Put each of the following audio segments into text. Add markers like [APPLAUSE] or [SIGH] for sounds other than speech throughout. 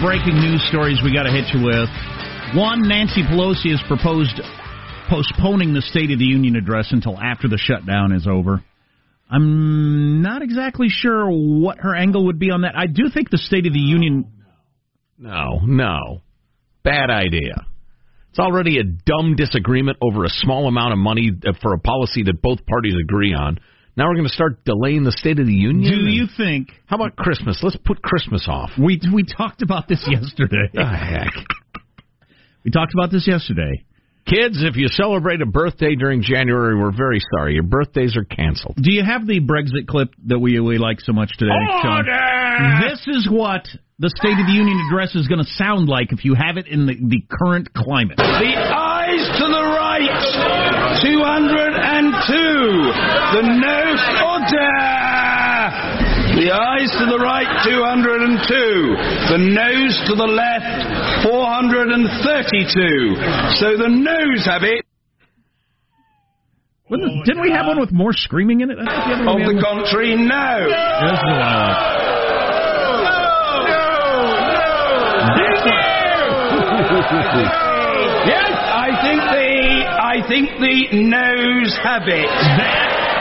breaking news stories we got to hit you with. One, Nancy Pelosi has proposed postponing the State of the Union address until after the shutdown is over. I'm not exactly sure what her angle would be on that. I do think the State of the Union. No, no. Bad idea. It's already a dumb disagreement over a small amount of money for a policy that both parties agree on. Now we're going to start delaying the State of the Union. Do you think? How about Christmas? Let's put Christmas off. We we talked about this [LAUGHS] yesterday. The heck. We talked about this yesterday. Kids, if you celebrate a birthday during January, we're very sorry. Your birthdays are canceled. Do you have the Brexit clip that we we like so much today, Sean? This is what the State of the Union address is going to sound like if you have it in the, the current climate. The ayes to the right, 202. The noes order. The ayes to the right, 202. The noes to the left, 432. So the noes have it. Wasn't- Didn't we have one with more screaming in it? I the other Of the was- country, no. This is the one I like. Yes, I think the I think the noes have it.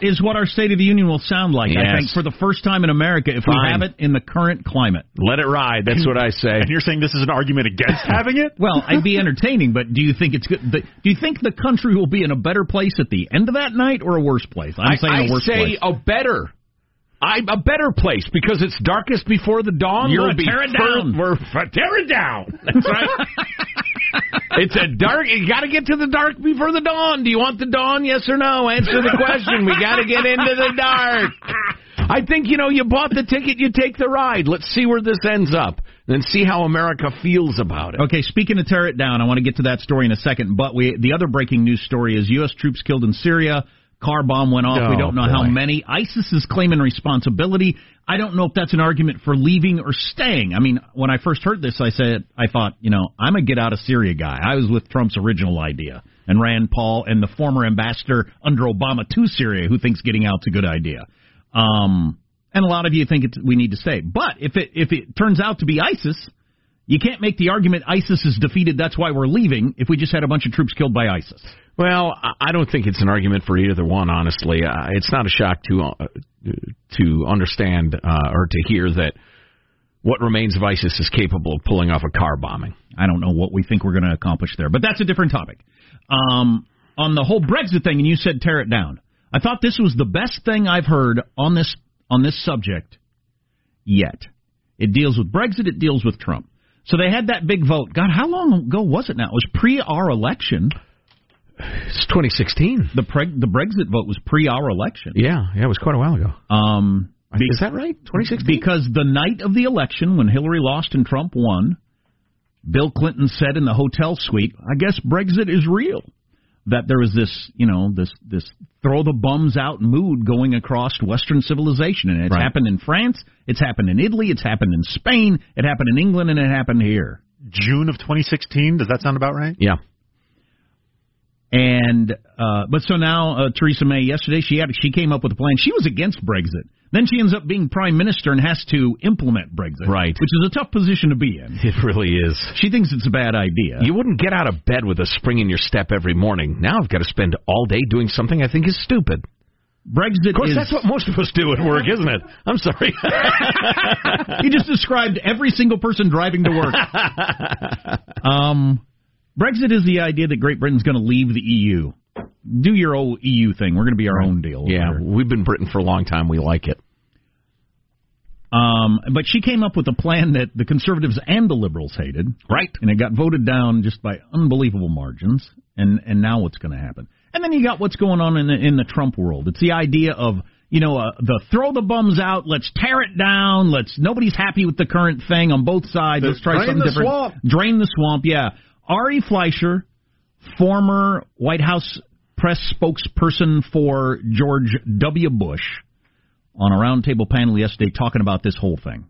That is what our State of the Union will sound like, I think, for the first time in America, if we have it in the current climate. Let it ride. That's what I say. [LAUGHS] And you're saying this is an argument against [LAUGHS] having it? Well, I'd be [LAUGHS] entertaining, but do you think it's good? Do you think the country will be in a better place at the end of that night or a worse place? I'm I, saying I a worse say place. a better. I'm a better place because it's darkest before the dawn. You're We'll a tear it fir- down. We're f- tear it down. That's right. It's a dark. You got to get to the dark before the dawn. Do you want the dawn? Yes or no? Answer the question. we got to get into the dark. I think you know you bought the ticket. You take the ride. Let's see where this ends up. Then see how America feels about it. Okay, speaking of tear it down, I want to get to that story in a second. But we, the other breaking news story is U.S. troops killed in Syria. Car bomb went off. we Oh, don't know how many. ISIS is claiming responsibility. I don't know if that's an argument for leaving or staying. I mean, when I first heard this, I said, I thought, you know, I'm a get out of Syria guy. I was with Trump's original idea and Rand Paul and the former ambassador under Obama to Syria who thinks getting out's a good idea. Um, and a lot of you think it's, we need to stay. But if it if it turns out to be ISIS, you can't make the argument ISIS is defeated. That's why we're leaving. If we just had a bunch of troops killed by ISIS, Well, I- don't think it's an argument for either one. Honestly, uh, it's not a shock to uh, to understand uh, or to hear that what remains of ISIS is capable of pulling off a car bombing. I don't know what we think we're going to accomplish there, but that's a different topic. Um, on the whole Brexit thing, and you said tear it down. I thought this was the best thing I've heard on this on this subject yet. It deals with Brexit. It deals with Trump. So they had that big vote. God, how long ago was it now? It was pre our election. It's 2016. The preg- the Brexit vote was pre our election. Yeah, yeah, it was quite a while ago. Um, Is that right? 2016. Because the night of the election, when Hillary lost and Trump won, Bill Clinton said in the hotel suite, "I guess Brexit is real." That there was this, you know, this this throw the bums out mood going across Western civilization, and it's Right. happened in France, it's happened in Italy, it's happened in Spain, it happened in England, and it happened here. June of 2016. Does that sound about right? Yeah. And uh, but so now uh, Theresa May yesterday she had she came up with a plan. She was against Brexit. Then she ends up being prime minister and has to implement Brexit, Right. Which is a tough position to be in. It really is. She thinks it's a bad idea. You wouldn't get out of bed with a spring in your step every morning. Now I've got to spend all day doing something I think is stupid. Brexit Of course, is. that's what most of us do at work, isn't it? I'm sorry. [LAUGHS] you just described every single person driving to work. um, Brexit is the idea that Great Britain's going to leave the EU. Do your old EU thing. We're going to be our own deal. yeah, we've been Britain for a long time. We like it. Um, but she came up with a plan that the conservatives and the liberals hated. Right. And it got voted down just by unbelievable margins. And and now what's going to happen? And then you got what's going on in the, in the Trump world. It's the idea of you know uh, the throw the bums out. Let's tear it down. Let's nobody's happy with the current thing on both sides. Let's try drain something the different. swamp. Drain the swamp. Yeah. Ari Fleischer, former White House press spokesperson for George W. Bush on a roundtable panel yesterday talking about this whole thing.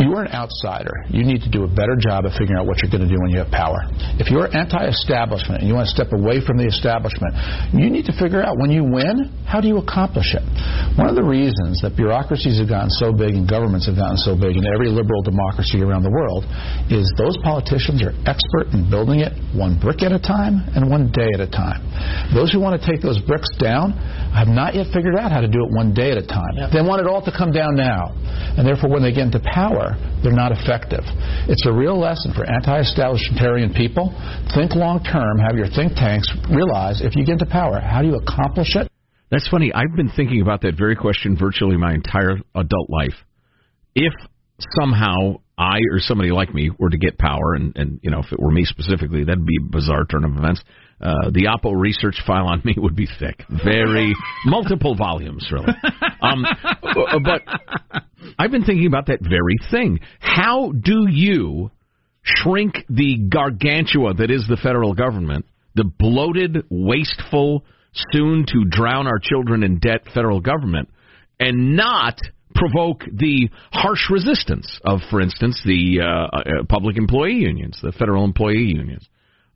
You're an outsider, you need to do a better job of figuring out what you're going to do when you have power. If you're anti-establishment and you want to step away from the establishment, you need to figure out when you win, how do you accomplish it? One of the reasons that bureaucracies have gotten so big and governments have gotten so big in every liberal democracy around the world is those politicians are expert in building it one brick at a time and one day at a time. Those who want to take those bricks down have not yet figured out how to do it one day at a time. They want it all to come down now. And therefore, when they get into power, they're not effective. It's a real lesson for anti-establishmentarian people. Think long term, have your think tanks realize if you get into power, how do you accomplish it? That's funny. I've been thinking about that very question virtually my entire adult life. If somehow I or somebody like me were to get power, and, and you know, if it were me specifically, that'd be a bizarre turn of events. Uh, the Oppo research file on me [LAUGHS] would be thick, very multiple volumes, really. [LAUGHS] Um, but I've been thinking about that very thing. How do you shrink the gargantua that is the federal government, the bloated, wasteful, soon to drown our children in debt federal government, and not provoke the harsh resistance of, for instance, the uh, uh, public employee unions, the federal employee unions,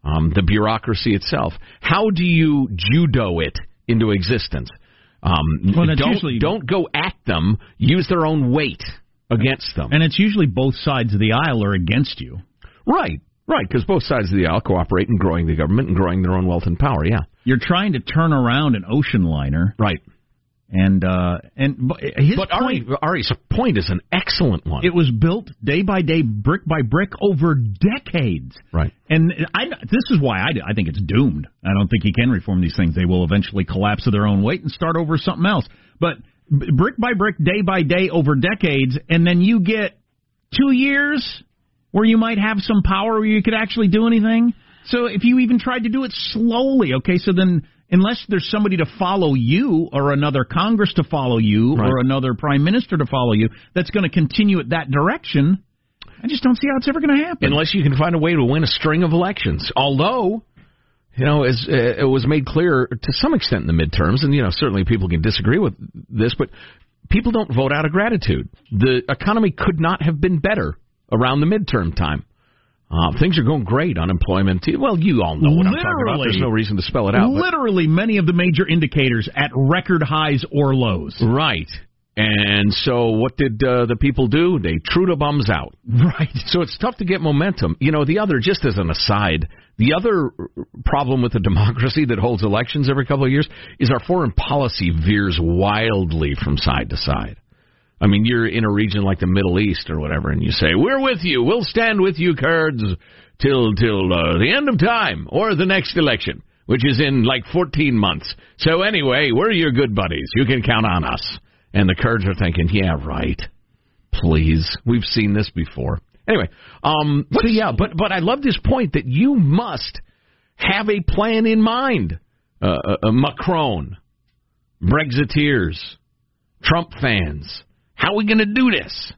um, the bureaucracy itself. How do you judo it into existence? Um, Well, don't, usually- don't go at them. Use their own weight against them. And it's usually both sides of the aisle are against you. Right, right, because both sides of the aisle cooperate in growing the government and growing their own wealth and power. Yeah, You're trying to turn around an ocean liner, right. And uh, and but his But point, Ari, Ari's point is an excellent one. it was built day by day, brick by brick, over decades. right. And I, this is why I, I think it's doomed. I don't think he can reform these things. They will eventually collapse of their own weight and start over something else. But b- brick by brick, day by day, over decades, and then you get two years where you might have some power where you could actually do anything. So if you even tried to do it slowly, okay, so then unless there's somebody to follow you or another Congress to follow you Right. or another prime minister to follow you that's going to continue it that direction, I just don't see how it's ever going to happen. Unless you can find a way to win a string of elections. Although, you know, as uh, it was made clear to some extent in the midterms, and you know, certainly people can disagree with this, but people don't vote out of gratitude. The economy could not have been better around the midterm time. Uh, things are going great. Unemployment. Well, you all know what I'm talking about. Literally. There's no reason to spell it out. but- Literally, many of the major indicators at record highs or lows. Right. And so what did uh, the people do? They true to bums out. Right. So it's tough to get momentum. You know, the other, just as an aside, the other problem with a democracy that holds elections every couple of years is our foreign policy veers wildly from side to side. I mean, you're in a region like the Middle East or whatever, and you say, "We're with you. We'll stand with you, Kurds, till till uh, the end of time or the next election, which is in like 14 months." So anyway, we're your good buddies. You can count on us. And the Kurds are thinking, "Yeah, right. Please, we've seen this before." Anyway, um, so yeah, but but I love this point that you must have a plan in mind. Uh, uh, uh, Macron, Brexiteers, Trump fans. How are we going to do this?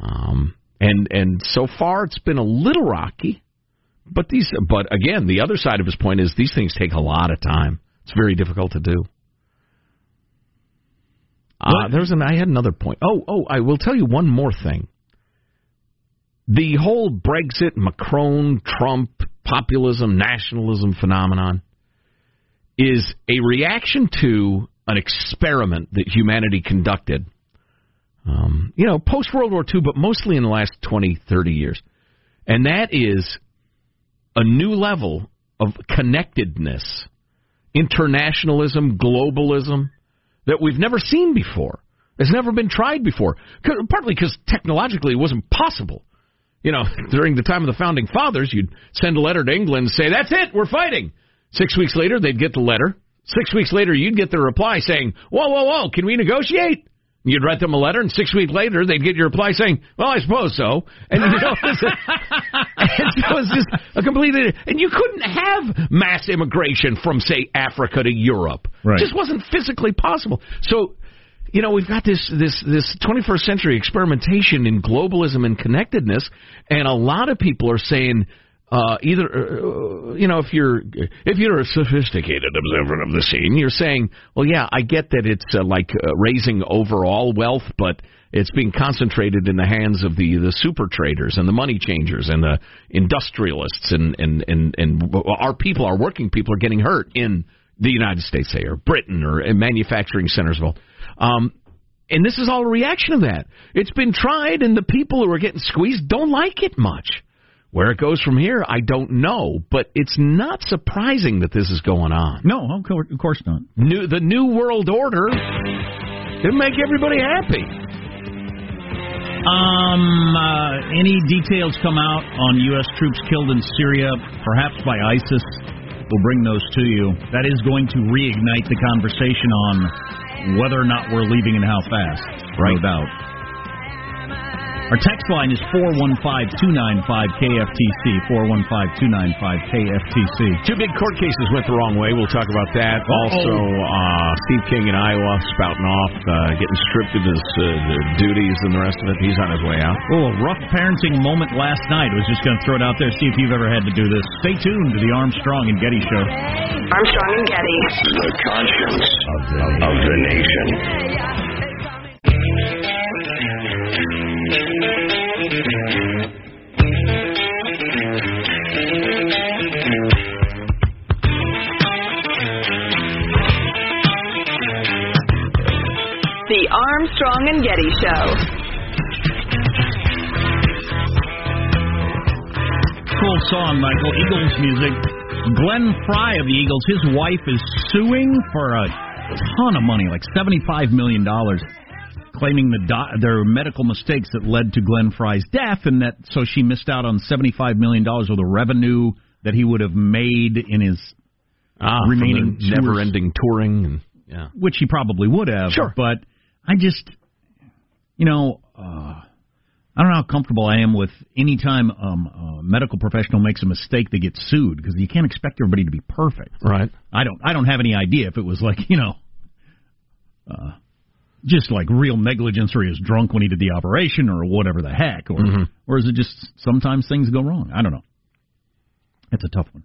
Um, and and so far it's been a little rocky, but these. But again, the other side of his point is these things take a lot of time. It's very difficult to do. Uh, there's an. I had another point. Oh, oh, I will tell you one more thing. The whole Brexit, Macron, Trump, populism, nationalism phenomenon is a reaction to an experiment that humanity conducted um, you know, post World War II, but mostly in the last 20, 30 years. And that is a new level of connectedness, internationalism, globalism that we've never seen before. It's never been tried before, Partly because technologically it wasn't possible. You know, [LAUGHS] during the time of the founding fathers, you'd send a letter to England and say, "That's it, we're fighting." Six weeks later, they'd get the letter. Six weeks later, you'd get the reply saying, "Whoa, whoa, whoa, can we negotiate?" You'd write them a letter, and six weeks later, they'd get your reply saying, "Well, I suppose so." And you know, [LAUGHS] it's and so it's just a completely. And you couldn't have mass immigration from, say, Africa to Europe. Right. It just wasn't physically possible. So you know, we've got this this this 21st century experimentation in globalism and connectedness, and a lot of people are saying uh, either uh, you know if you're if you're a sophisticated observer of the scene, you're saying, well, yeah, I get that it's uh, like uh, raising overall wealth, but it's being concentrated in the hands of the the super traders and the money changers and the industrialists and and and and our people, our working people, are getting hurt in the United States, say, or Britain, or in manufacturing centers. Well, um, and this is all a reaction of that. It's been tried, and the people who are getting squeezed don't like it much. Where it goes from here, I don't know, but it's not surprising that this is going on. No, of course not. New, the New World Order didn't make everybody happy. Um, uh, any details come out on U.S. troops killed in Syria, perhaps by ISIS? We'll bring those to you. That is going to reignite the conversation on whether or not we're leaving and how fast. Right. No doubt. Our text line is 415-295-KFTC, 415-295-KFTC. Two big court cases went the wrong way. We'll talk about that. Also, uh, Steve King in Iowa spouting off, uh, getting stripped of his uh, duties and the rest of it. He's on his way out. Oh, a rough parenting moment last night. I was just going to throw it out there, see if you've ever had to do this. Stay tuned to the Armstrong and Getty Show. Armstrong and Getty. The conscience of the, of the nation. The Armstrong and Getty Show. Cool song, Michael. Eagles music. Glenn Frey of the Eagles, his wife is suing for a ton of money, like $75 million, claiming the do- there were medical mistakes that led to Glenn Frey's death, and that so she missed out on $75 million of the revenue that he would have made in his Ah, Remaining never-ending touring. And, yeah. which he probably would have. Sure. But I just, you know, uh, I don't know how comfortable I am with any time um, a medical professional makes a mistake they get sued because you can't expect everybody to be perfect. Right. I don't. I don't have any idea if it was like you know, uh, just like real negligence or he was drunk when he did the operation or whatever the heck, or Mm-hmm. or is it just sometimes things go wrong? I don't know. It's a tough one.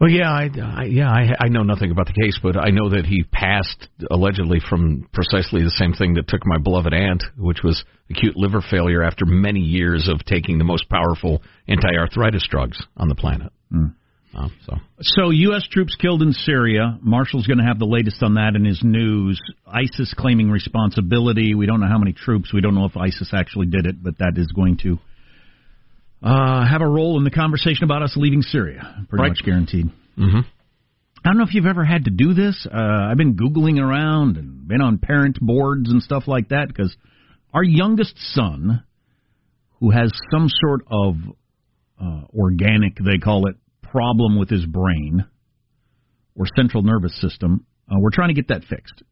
Well, yeah, I, I yeah, I, I know nothing about the case, but I know that he passed allegedly from precisely the same thing that took my beloved aunt, which was acute liver failure after many years of taking the most powerful anti-arthritis drugs on the planet. Uh, so So, U.S. troops killed in Syria. Marshall's going to have the latest on that in his news. ISIS claiming responsibility. We don't know how many troops. We don't know if ISIS actually did it, but that is going to uh, have a role in the conversation about us leaving Syria. Pretty Right. much guaranteed. hmm I don't know if you've ever had to do this. Uh, I've been Googling around and been on parent boards and stuff like that because our youngest son, who has some sort of uh, organic, they call it, problem with his brain or central nervous system, uh, we're trying to get that fixed.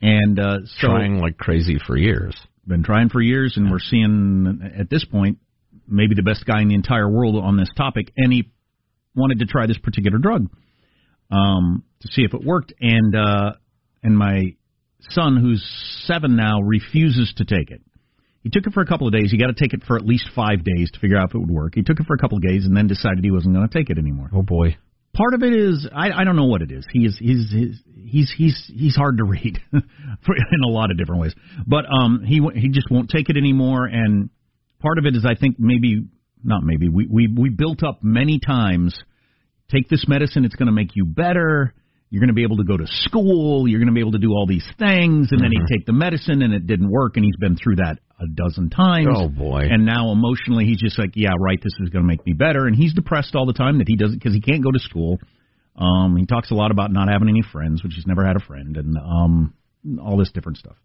And uh, so trying like crazy for years. been trying for years, and we're seeing at this point maybe the best guy in the entire world on this topic, and he wanted to try this particular drug um, to see if it worked. And uh, and my son, who's seven now, refuses to take it. He took it for a couple of days. He got to take it for at least five days to figure out if it would work. He took it for a couple of days and then decided he wasn't going to take it anymore. Oh boy. Part of it is I, I don't know what it is. He is he's he's he's he's he's hard to read [LAUGHS] in a lot of different ways. But um he he just won't take it anymore. And part of it is I think maybe not maybe we we we built up many times. Take this medicine; it's going to make you better. You're going to be able to go to school. You're going to be able to do all these things. And then he'd take the medicine, and it didn't work. And he's been through that a dozen times. Oh, boy. And now emotionally, he's just like, yeah, right. This is going to make me better. And he's depressed all the time that he doesn't because he can't go to school. Um, he talks a lot about not having any friends, which he's never had a friend, and um, all this different stuff.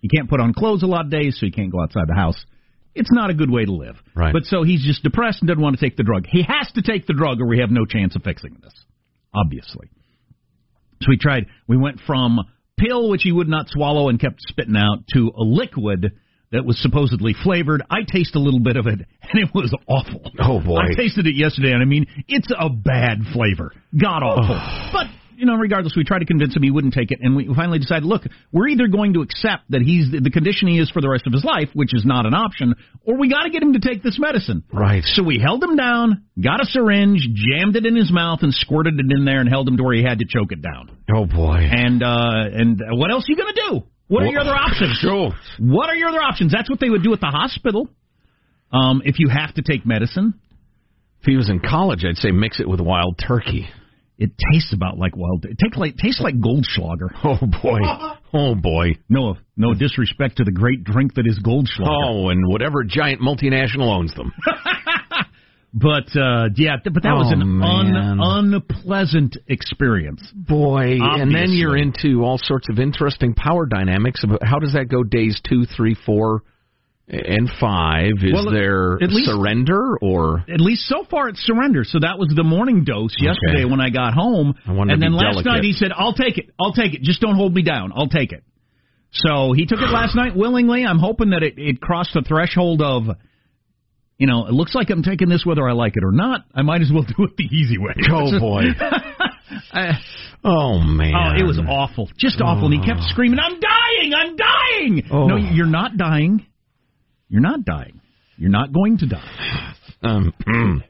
He can't put on clothes a lot of days, so he can't go outside the house. It's not a good way to live. Right. But so he's just depressed and doesn't want to take the drug. He has to take the drug, or we have no chance of fixing this. Obviously. So we tried. We went from pill, which he would not swallow and kept spitting out, to a liquid that was supposedly flavored. I taste a little bit of it, [LAUGHS] and it was awful. Oh, boy. I tasted it yesterday, and I mean, it's a bad flavor, god awful. but you know, regardless, we tried to convince him he wouldn't take it, and we finally decided, look, we're either going to accept that he's the condition he is for the rest of his life, which is not an option, or we got to get him to take this medicine. Right. So we held him down, got a syringe, jammed it in his mouth, and squirted it in there, and held him to where he had to choke it down. Oh boy. And uh, and what else are you going to do? What are your other options? Sure. What are your other options? That's what they would do at the hospital. Um, if you have to take medicine, If he was in college, I'd say mix it with wild turkey. it tastes about like wild. It tastes like tastes like Goldschlager. [LAUGHS] Oh boy. [LAUGHS] Oh boy. No, no disrespect to the great drink that is Goldschlager. Oh, and whatever giant multinational owns them. [LAUGHS] But uh, yeah, but that was Oh, an un- unpleasant experience. Boy, and then you're into all sorts of interesting power dynamics. About how does that go? Days two, three, four, and five. Is Well, there at least- surrender or? At least so far, it's surrender. So that was the morning dose yesterday when I got home. I and then last delicate. night he said, "I'll take it. I'll take it. Just don't hold me down. I'll take it." So he took it last night willingly. I'm hoping that it, it crossed the threshold of, you know, it looks like I'm taking this whether I like it or not. I might as well [LAUGHS] do it the easy way. [LAUGHS] Oh boy. [LAUGHS] I- Oh man. Oh, it was awful, just awful. And he kept screaming, "I'm dying! I'm dying!" Oh. No, you're not dying. You're not dying. You're not going to die. [SIGHS] Um. [CLEARS THROAT]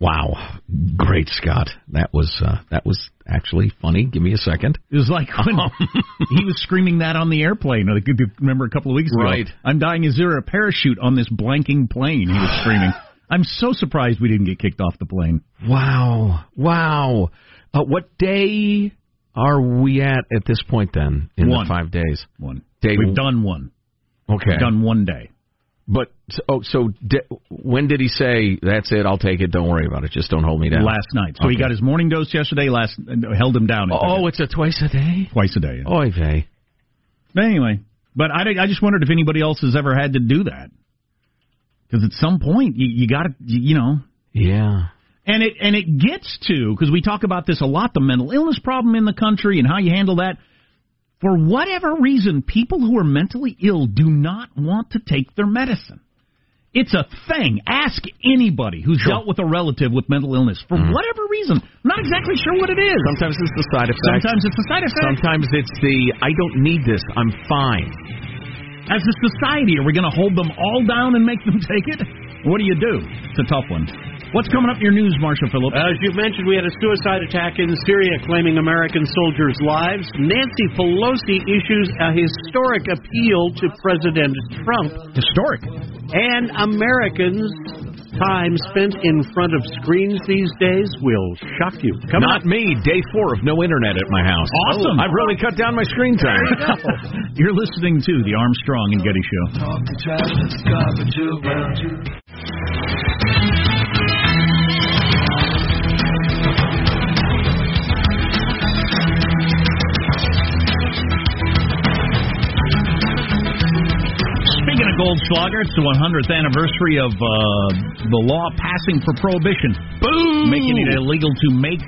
wow, great Scott. That was uh, that was actually funny. Give me a second. It was like when [LAUGHS] he was screaming that on the airplane. I remember a couple of weeks ago. Right. I'm dying. Is there a parachute on this blanking plane? He was [SIGHS] screaming. I'm so surprised we didn't get kicked off the plane. Wow, wow. Uh, what day are we at at this point? Then in One. the five days. One. Day We've done one. Okay. We've done one day. But so- oh, so di- when did he say that's it? I'll take it. Don't worry about it. Just don't hold me down. Last night. So he got his morning dose yesterday. Last held him down. Oh, it. it's a twice a day. twice a day. yeah. Oy vey. But anyway, but I, I just wondered if anybody else has ever had to do that. Because at some point you, you got to you, you know, Yeah. and it and it gets to because we talk about this a lot the mental illness problem in the country and how you handle that. For whatever reason, people who are mentally ill do not want to take their medicine. It's a thing. Ask anybody who's dealt with a relative with mental illness for mm-hmm. whatever reason. I'm not exactly sure what it is. Sometimes it's the side effect. Sometimes it's the side effect. Sometimes it's the I don't need this. I'm fine. As a society, are we going to hold them all down and make them [LAUGHS] take it? What do you do? It's a tough one. What's coming up in your news, Marshall Phillips? As you've mentioned, we had a suicide attack in Syria claiming American soldiers' lives. Nancy Pelosi issues a historic appeal to President Trump. Historic. And Americans' time spent in front of screens these days will shock you. Coming Not up. me. Day four of no internet at my house. Awesome. I've really cut down my screen time. [LAUGHS] You're listening to the Armstrong and Getty Show. Of Goldschlager, it's the 100th anniversary of uh, the law passing for prohibition, Boom. making it illegal to make,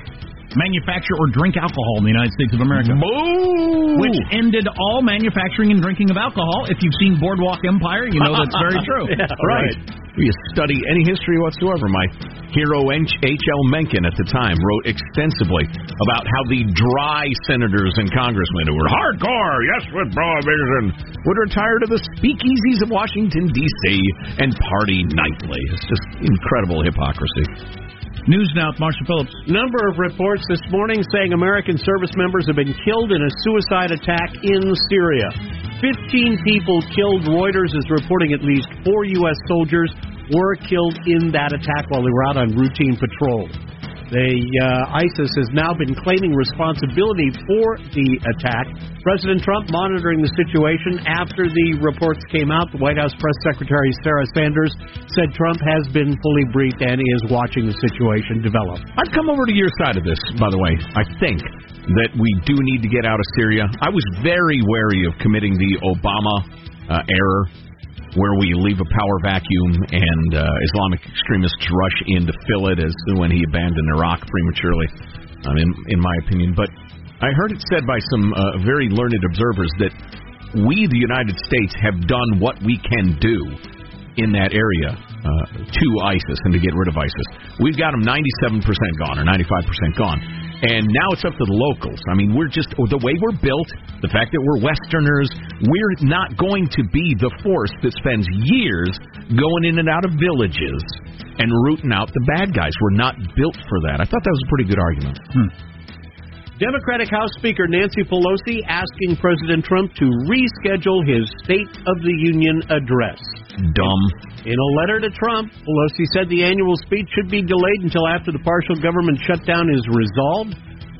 manufacture, or drink alcohol in the United States of America. Boom. which ended all manufacturing and drinking of alcohol. If you've seen Boardwalk Empire, you know that's very [LAUGHS] true. Yeah, Right. You study any history whatsoever. My hero H.L. Mencken at the time wrote extensively about how the dry senators and congressmen who were hardcore, yes, with prohibition, would retire to the speakeasies of Washington, D.C. and party nightly. It's just incredible hypocrisy. News now with Marshall Phillips. Number of reports this morning saying American service members have been killed in a suicide attack in Syria. 15 people killed. Reuters is reporting at least four U.S. soldiers were killed in that attack while they were out on routine patrol. The uh, ISIS has now been claiming responsibility for the attack. President Trump monitoring the situation after the reports came out. The White House press secretary Sarah Sanders said Trump has been fully briefed and is watching the situation develop. I've come over to your side of this, by the way. I think that we do need to get out of Syria. I was very wary of committing the Obama uh, error where we leave a power vacuum and uh, Islamic extremists rush in to fill it as when he abandoned Iraq prematurely, um, in, in my opinion. But I heard it said by some uh, very learned observers that we, the United States, have done what we can do in that area. uh, to ISIS and to get rid of ISIS. We've got them 97% gone or 95% gone. And now it's up to the locals. I mean, we're just the way we're built, the fact that we're Westerners, we're not going to be the force that spends years going in and out of villages and rooting out the bad guys. We're not built for that. I thought that was a pretty good argument. Hmm. Democratic House Speaker Nancy Pelosi asking President Trump to reschedule his State of the Union address. Dumb. In a letter to Trump, Pelosi said the annual speech should be delayed until after the partial government shutdown is resolved.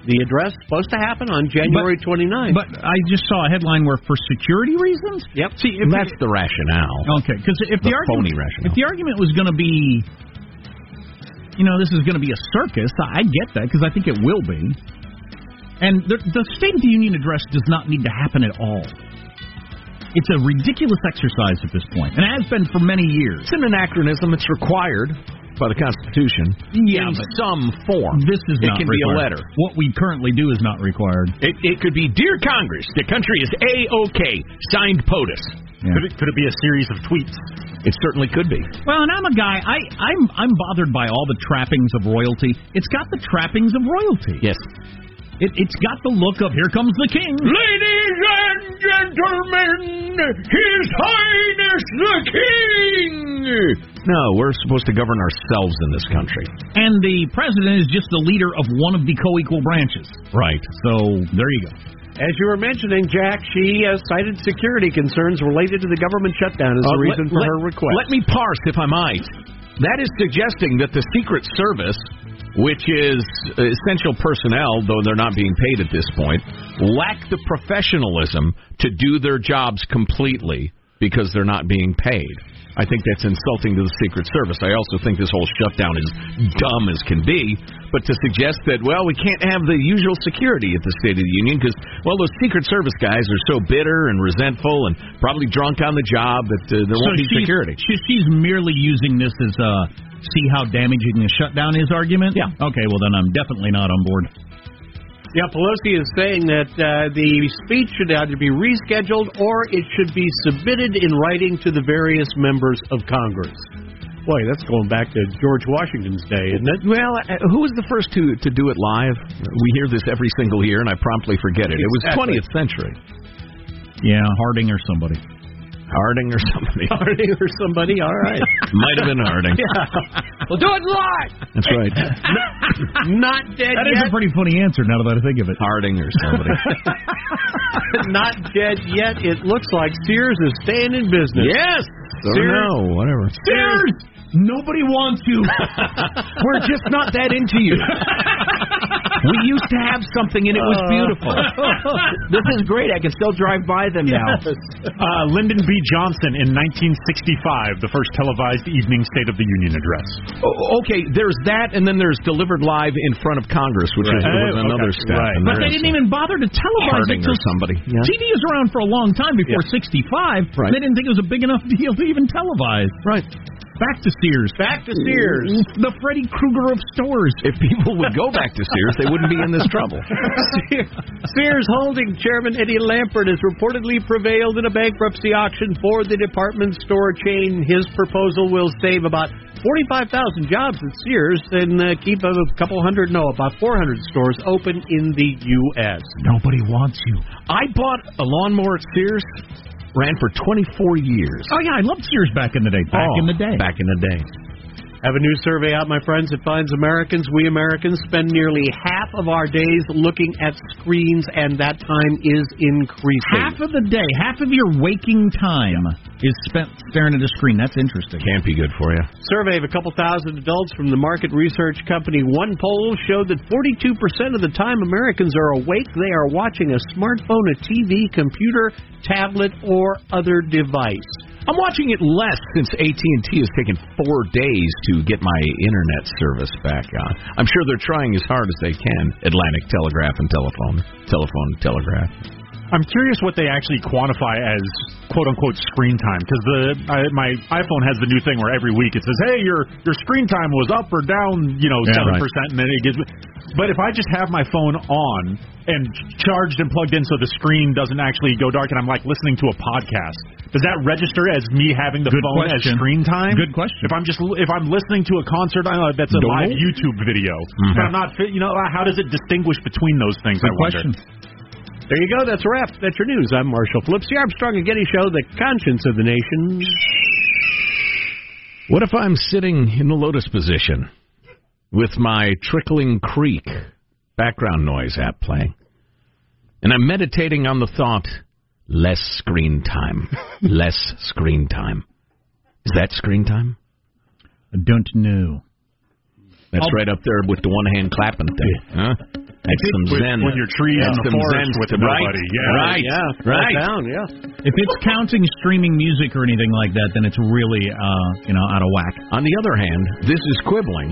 The address supposed to happen on January 29th. But I just saw a headline where for security reasons. Yep. See, if That's the rationale. Okay, because if the, The phony argument rationale. if the argument was going to be, you know, this is going to be a circus, I I get that because I think it will be. And the, the State of the Union address does not need to happen at all. It's a ridiculous exercise at this point, and has been for many years. It's an anachronism. It's required by the Constitution Yeah, in some form. This is it not can be a letter. What we currently do is not required. It, it could be, Dear Congress, the country is A-OK, signed POTUS. Could, it, could it be a series of tweets? It certainly could be. Well, and I'm a guy. I, I'm I'm bothered by all the trappings of royalty. It's got the trappings of royalty. Yes. It, it's got the look of here comes the king. Ladies and gentlemen, His Highness the King! No, we're supposed to govern ourselves in this country. And the president is just the leader of one of the co-equal branches. Right. So there you go. As you were mentioning, Jack, she uh, cited security concerns related to the government shutdown as the Uh, reason let- for let- her request. Let me parse, if I might. That is suggesting that the Secret Service, which is essential personnel, though they're not being paid at this point, lack the professionalism to do their jobs completely because they're not being paid. I think that's insulting to the Secret Service. I also think this whole shutdown is dumb as can be. But to suggest that, well, we can't have the usual security at the State of the Union because, well, those Secret Service guys are so bitter and resentful and probably drunk on the job that uh, there won't be security. She, she's merely using this as a see how damaging the shutdown is argument. Yeah. Okay. Well, then I'm definitely not on board. Yeah, Pelosi is saying that uh, the speech should either be rescheduled or it should be submitted in writing to the various members of Congress. Boy, that's going back to George Washington's day, isn't it? Well, uh, who was the first to to do it live? We hear this every single year, and I promptly forget it. It was Exactly. 20th century. Yeah, Harding or somebody. Harding or somebody. [LAUGHS] Harding or somebody. All right. [LAUGHS] Might have been Harding. Yeah. We'll do it live. That's right. [LAUGHS] Not dead yet. That is a pretty funny answer now that I think of it. Harding or somebody. Not dead yet. It looks like Sears is staying in business. yes. Or Sears- no, whatever. Sears, nobody wants you. We're just not that into you. We used to have something, and it was beautiful. [LAUGHS] this is great. I can still drive by them now. Uh, Lyndon B. Johnson in 1965, the first televised evening State of the Union address. Oh, okay, there's that, and then there's delivered live in front of Congress, which Right. was Oh, another okay. step. Right. But they didn't even bother to televise it till somebody. Yeah. TV was around for a long time before 65. Right. They didn't think it was a big enough [LAUGHS] deal to even televise. Right. Back to Sears. Back to Sears. The Freddy Krueger of stores. If people would go back to Sears, they wouldn't be in this trouble. [LAUGHS] Sears Holding chairman Eddie Lampert has reportedly prevailed in a bankruptcy auction for the department store chain. His proposal will save about 45,000 jobs at Sears and uh, keep a couple hundred, no, about 400 stores open in the U.S. Nobody wants you. I bought a lawnmower at Sears, ran for 24 years. Oh yeah, I loved Sears back in the day. Back Oh, in the day. Back in the day. Have a new survey out, my friends. It finds Americans, we Americans, spend nearly half of our days looking at screens, and that time is increasing. Half of the day, half of your waking time is spent staring at a screen. That's interesting. Can't be good for you. survey of a couple thousand adults from the market research company OnePoll showed that 42% of the time Americans are awake, they are watching a smartphone, a TV, computer, tablet, or other device. I'm watching it less since AT&T has taken four days to get my internet service back on. I'm sure they're trying as hard as they can. Atlantic Telegraph and Telephone, Telephone, Telegraph. I'm curious what they actually quantify as "quote unquote" screen time because the I, my iPhone has the new thing where every week it says, "Hey, your your screen time was up or down, you know, Yeah, seven right. percent," and then it gives. me but if I just have my phone on and charged and plugged in so the screen doesn't actually go dark and I'm like listening to a podcast, does that register as me having the Good phone question. as screen time? Good question. If I'm just if I'm listening to a concert, that's a Don't live know. YouTube video, but I'm mm-hmm. not. You know, how does it distinguish between those things? Good I wonder. question. There you go. That's a wrap. That's your news. I'm Marshall Phillips, the Armstrong and Getty Show, the conscience of the nation. What if I'm sitting in the lotus position with my trickling creek background noise app playing, and I'm meditating on the thought, less screen time, [LAUGHS] less screen time. Is that screen time? I don't know. That's I'll- right up there with the one hand clapping thing, huh? That's some With- zen. when your trees That's in the some forest zen with stuff. nobody, Right, yeah. right, Yeah, right. down. Yeah. If it's counting streaming music or anything like that, then it's really, uh, you know, out of whack. On the other hand, this is quibbling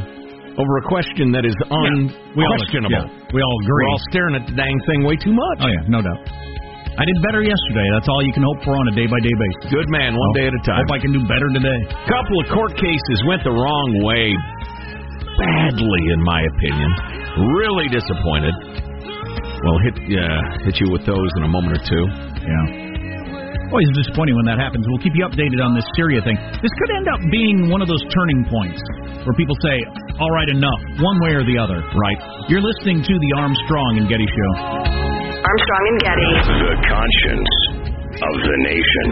over a question that is We all, unquestionable. yeah, we all agree. We're all staring at the dang thing way too much. oh yeah, no doubt. I did better yesterday. That's all you can hope for on a day by day basis. Good man, one day at a time. Hope I can do better today. couple of court cases went the wrong way badly in my opinion really disappointed well hit uh, hit you with those in a moment or two Yeah. Always disappointing when that happens. We'll keep you updated on this Syria thing. This could end up being one of those turning points where people say, all right, enough, one way or the other. right You're listening to the Armstrong and Getty Show. Armstrong and Getty. The conscience of the nation.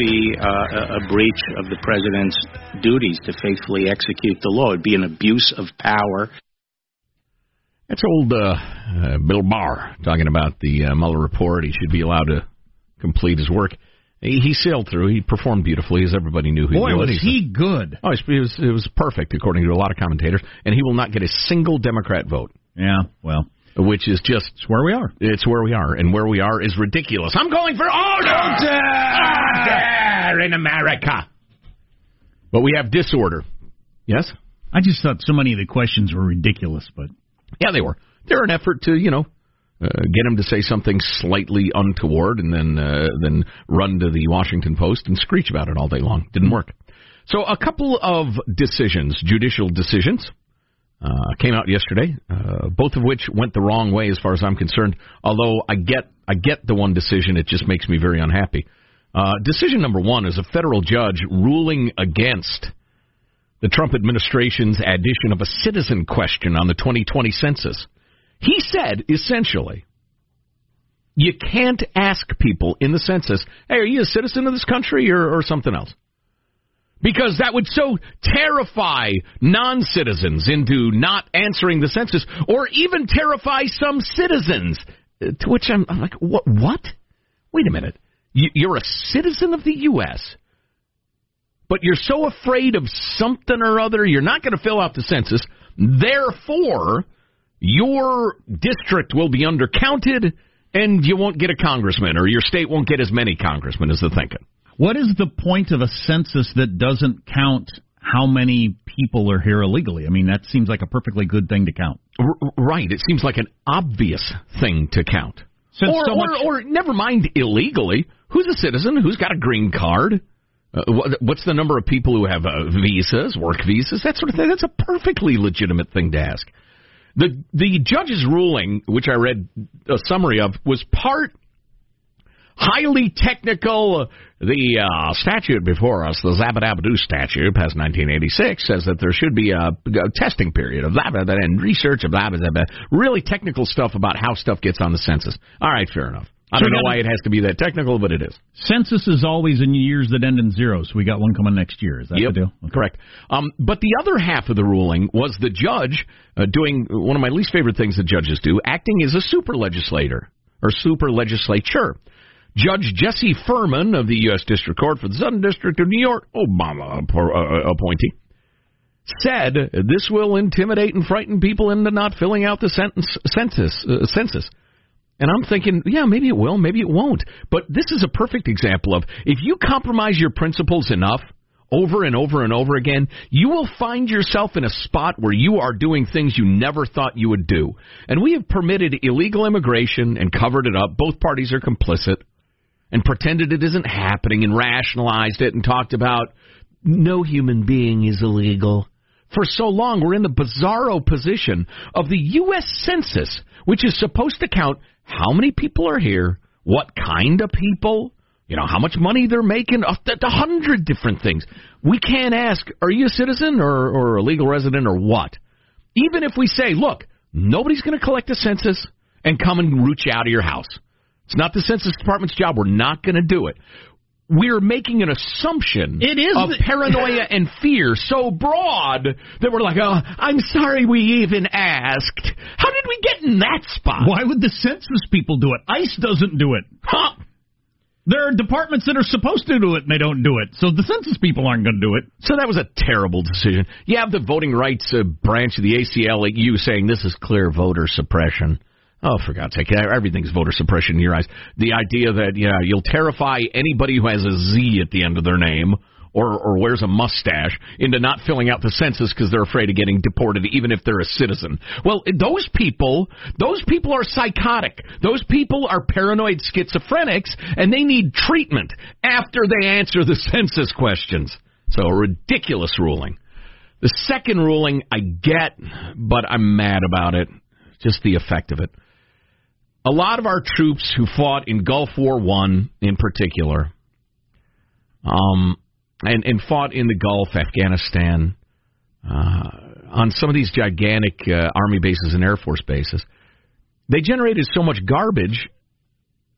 Be uh, a, a breach of the president's duties to faithfully execute the law. It'd be an abuse of power. that's old uh, uh, bill barr talking about the uh, mueller report. He should be allowed to complete his work. He, he sailed through. He performed beautifully as everybody knew he Boy, would was He's he good. Oh, it was, it was perfect according to a lot of commentators, and he will not get a single Democrat vote, Yeah, well, which is just it's where we are. It's where we are, and where we are is ridiculous. I'm going for order! Order in America! But we have disorder. Yes? I just thought so many of the questions were ridiculous, but Yeah, they were. They're an effort to, you know, uh, get him to say something slightly untoward and then uh, then run to the Washington Post and screech about it all day long. Didn't work. So a couple of decisions, judicial decisions, uh, came out yesterday, uh, both of which went the wrong way as far as I'm concerned. Although I get I get the one decision, it just makes me very unhappy. Uh, decision number one is a federal judge ruling against the Trump administration's addition of a citizen question on the 2020 census. He said, essentially, you can't ask people in the census, hey, are you a citizen of this country or, or something else? Because that would so terrify non citizens into not answering the census, or even terrify some citizens. Uh, To which I'm, I'm like, what? What? Wait a minute. You, you're a citizen of the U.S., but you're so afraid of something or other, you're not going to fill out the census. Therefore, your district will be undercounted, and you won't get a congressman, or your state won't get as many congressmen as they're thinking. What is the point of a census that doesn't count how many people are here illegally? I mean, that seems like a perfectly good thing to count. R- right. It seems like an obvious thing to count. Since or, so or, much- or never mind illegally. Who's a citizen? Who's got a green card? Uh, what, what's the number of people who have uh, visas, work visas, that sort of thing? That's a perfectly legitimate thing to ask. The the judge's ruling, which I read a summary of, was part highly technical. The uh, statute before us, the Zabadabadoo statute, passed 1986, says that there should be a, a testing period of blah, blah, blah, and research of blah, blah, blah, blah. Really technical stuff about how stuff gets on the census. All right, fair enough. I don't know why it has to be that technical, but it is. Census is always in years that end in zero, so we got one coming next year. Is that Yep, the deal? correct. Um, but the other half of the ruling was the judge uh, doing one of my least favorite things that judges do, acting as a super legislator or super legislature. Judge Jesse Furman of the U.S. District Court for the Southern District of New York, Obama appo- uh, appointee, said this will intimidate and frighten people into not filling out the sentence, census. Uh, census. And I'm thinking, yeah, maybe it will, maybe it won't. But this is a perfect example of if you compromise your principles enough over and over and over again, you will find yourself in a spot where you are doing things you never thought you would do. And we have permitted illegal immigration and covered it up. Both parties are complicit and pretended it isn't happening and rationalized it and talked about no human being is illegal. For so long, we're in the bizarro position of the U.S. Census, which is supposed to count how many people are here, what kind of people, you know, how much money they're making, a, hundred different things. We can't ask, are you a citizen or, or a legal resident or what? Even if we say, look, nobody's going to collect a census and come and root you out of your house. It's not the Census Department's job. We're not going to do it. We're making an assumption It is of [LAUGHS] paranoia and fear so broad that we're like, oh, I'm sorry we even asked. How did we get in that spot? Why would the census people do it? ICE doesn't do it. Huh? There are departments that are supposed to do it and they don't do it. So the census people aren't going to do it. So that was a terrible decision. You have the voting rights uh, branch of the ACLU saying this is clear voter suppression. Oh, for God's sake, everything's voter suppression in your eyes. The idea that, yeah, you'll terrify anybody who has a Z at the end of their name or, or wears a mustache into not filling out the census because they're afraid of getting deported, even if they're a citizen. Well, those people, those people are psychotic. Those people are paranoid schizophrenics, and they need treatment after they answer the [LAUGHS] census questions. So a ridiculous ruling. The second ruling I get, but I'm mad about it. Just the effect of it a lot of our troops who fought in Gulf War One, in particular, um, and and fought in the Gulf, Afghanistan, uh, on some of these gigantic uh, army bases and air force bases, they generated so much garbage.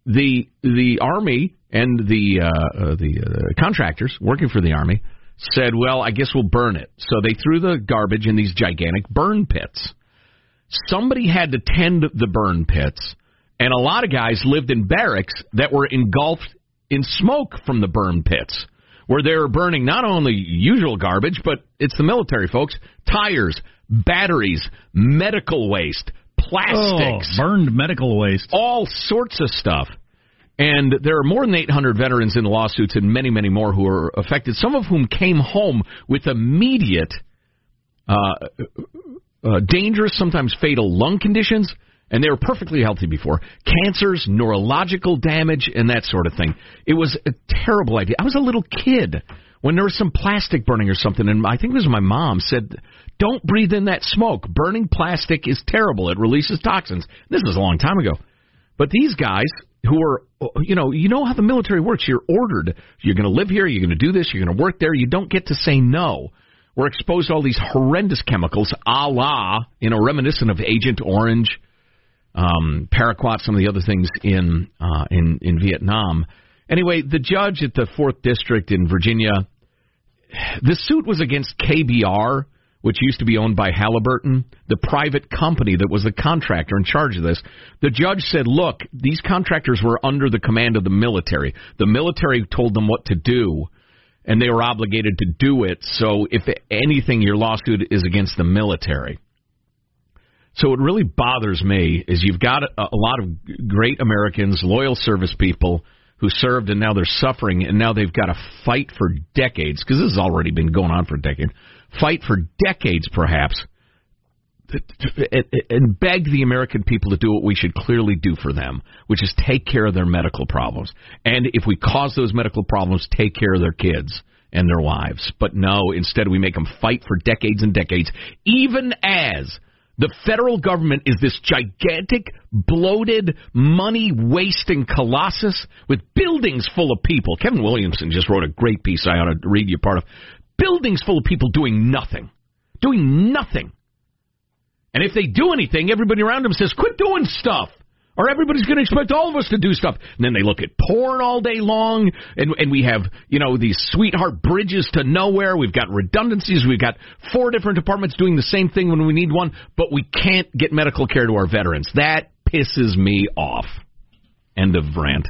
The the army and the uh, uh, the uh, contractors working for the army said, "Well, I guess we'll burn it." So they threw the garbage in these gigantic burn pits. Somebody had to tend the burn pits and a lot of guys lived in barracks that were engulfed in smoke from the burn pits, where they were burning not only usual garbage, but it's the military folks tires, batteries, medical waste, plastics, oh, burned medical waste, all sorts of stuff. And there are more than 800 veterans in the lawsuits and many, many more who are affected, some of whom came home with immediate, uh, uh, dangerous, sometimes fatal lung conditions and they were perfectly healthy before. Cancers, neurological damage, and that sort of thing. It was a terrible idea. I was a little kid when there was some plastic burning or something, and I think it was my mom said, "Don't breathe in that smoke. Burning plastic is terrible. It releases toxins." This was a long time ago, but these guys who are, you know, you know how the military works. You're ordered. You're going to live here. You're going to do this. You're going to work there. You don't get to say no. We're exposed to all these horrendous chemicals, a la, you know, reminiscent of Agent Orange um, paraquat, some of the other things in uh, in in Vietnam. Anyway, the judge at the fourth district in Virginia, the suit was against KBR, which used to be owned by Halliburton, the private company that was the contractor in charge of this. The judge said, "Look, these contractors were under the command of the military. The military told them what to do." And they were obligated to do it. So, if anything, your lawsuit is against the military. So what really bothers me is you've got a, a lot of great Americans, loyal service people who served and now they're suffering and now they've got to fight for decades because this has already been going on for decades. Fight for decades, perhaps, and beg the American people to do what we should clearly do for them, which is take care of their medical problems. And if we cause those medical problems, take care of their kids and their wives. But no, instead we make them fight for decades and decades, even as the federal government is this gigantic, bloated, money wasting colossus with buildings full of people. Kevin Williamson just wrote a great piece I ought to read you part of. Buildings full of people doing nothing. Doing nothing. And if they do anything, everybody around them says, quit doing stuff or everybody's going to expect all of us to do stuff. And then they look at porn all day long, and and we have you know these sweetheart bridges to nowhere. We've got redundancies. We've got four different departments doing the same thing when we need one, but we can't get medical care to our veterans. That pisses me off. End of rant.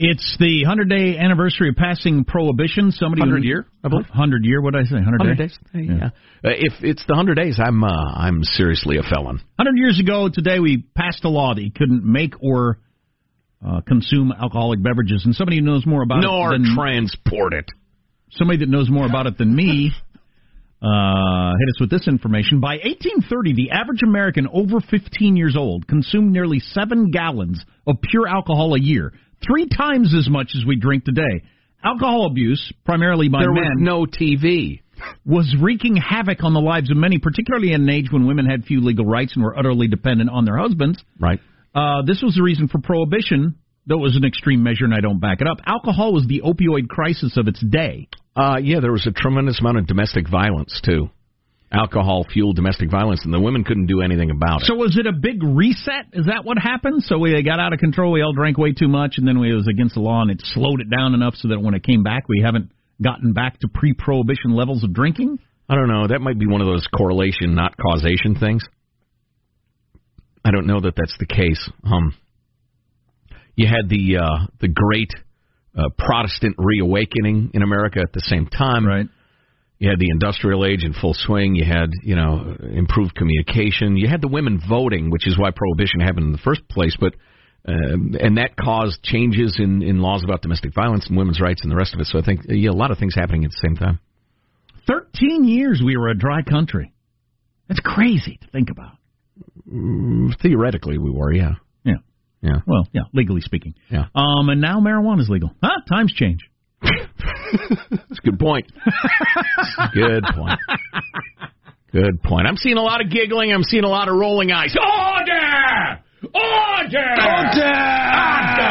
It's the 100 day anniversary of passing prohibition. Somebody 100 year, I believe. 100 year. What did I say? 100, 100 days. days. Yeah. Uh, if it's the 100 days, I'm uh, I'm seriously a felon. 100 years ago today, we passed passed a law that you couldn't make or uh, consume alcoholic beverages. And somebody who knows more about Nor it than transport it. somebody that knows more about it than me [LAUGHS] uh, hit us with this information. By 1830, the average American over 15 years old consumed nearly seven gallons of pure alcohol a year, three times as much as we drink today. Alcohol abuse, primarily by There men, was no TV. was wreaking havoc on the lives of many, particularly in an age when women had few legal rights and were utterly dependent on their husbands. Right. Uh, this was the reason for prohibition, though it was an extreme measure, and I don't back it up. Alcohol was the opioid crisis of its day. Uh, yeah, there was a tremendous amount of domestic violence too. Alcohol fueled domestic violence, and the women couldn't do anything about it. So was it a big reset? Is that what happened? So we got out of control. We all drank way too much, and then we, it was against the law, and it slowed it down enough so that when it came back, we haven't gotten back to pre-prohibition levels of drinking. I don't know. That might be one of those correlation, not causation things. I don't know that that's the case. Um, you had the uh, the great uh, Protestant reawakening in America at the same time. Right. You had the industrial age in full swing. You had, you know, improved communication. You had the women voting, which is why prohibition happened in the first place. But um, and that caused changes in in laws about domestic violence and women's rights and the rest of it. So I think yeah, a lot of things happening at the same time. Thirteen years we were a dry country. That's crazy to think about. Mm, Theoretically, we were, yeah, Yeah. yeah. Well, yeah, legally speaking. Yeah. Um, and now marijuana's legal. Huh? Times change. That's a good point. good point. Good point. I'm seeing a lot of giggling. I'm seeing a lot of rolling eyes. Order! Order! Order!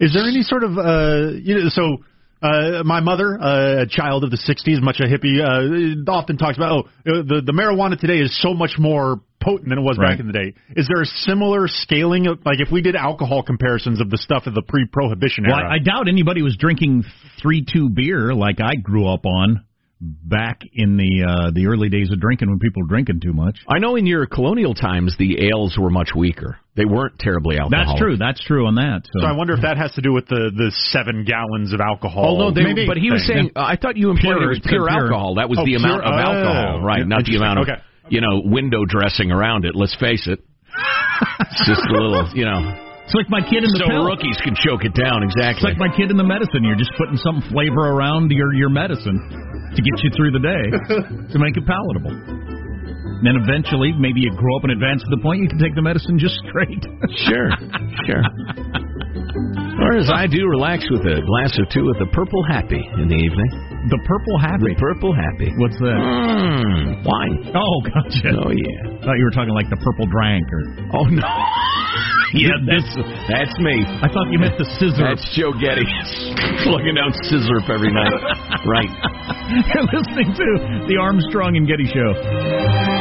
Is there any sort of uh, you know so uh, my mother, uh, a child of the '60s, much a hippie, uh, often talks about oh the the marijuana today is so much more potent than it was Right. back in the day. Is there a similar scaling of like if we did alcohol comparisons of the stuff of the pre-prohibition Well, era? I, I doubt anybody was drinking three two beer like I grew up on back in the uh, the early days of drinking when people were drinking too much. I know in your colonial times the ales were much weaker. They weren't terribly alcoholic. That's true. That's true on that. So, so I wonder if that has to do with the the seven gallons of alcohol. Oh no, they, Maybe. but he was saying. Uh, I thought you implied Pure, it was pure, pure. alcohol. That was Oh, the pure- amount of alcohol, oh, right? Not the amount of okay. you know window dressing around it. Let's face it. It's just a little, you know, it's like my kid in the so pill. rookies can choke it down. Exactly. It's like my kid in the medicine. You're just putting some flavor around your your medicine to get you through the day [LAUGHS] to make it palatable. Then eventually, maybe you grow up and advance to the point you can take the medicine just straight. [LAUGHS] Sure, sure. Or as I do, relax with a glass or two of the Purple Happy in the evening. the purple happy. The Purple Happy. What's that? Mm, wine. Oh, gotcha. Oh yeah. thought you were talking like the purple drank, or Oh no. [LAUGHS] yeah, that's that's me. I thought you meant the sizzurp. That's Joe Getty [LAUGHS] plugging down sizzurp every night. right. You're listening to the Armstrong and Getty Show.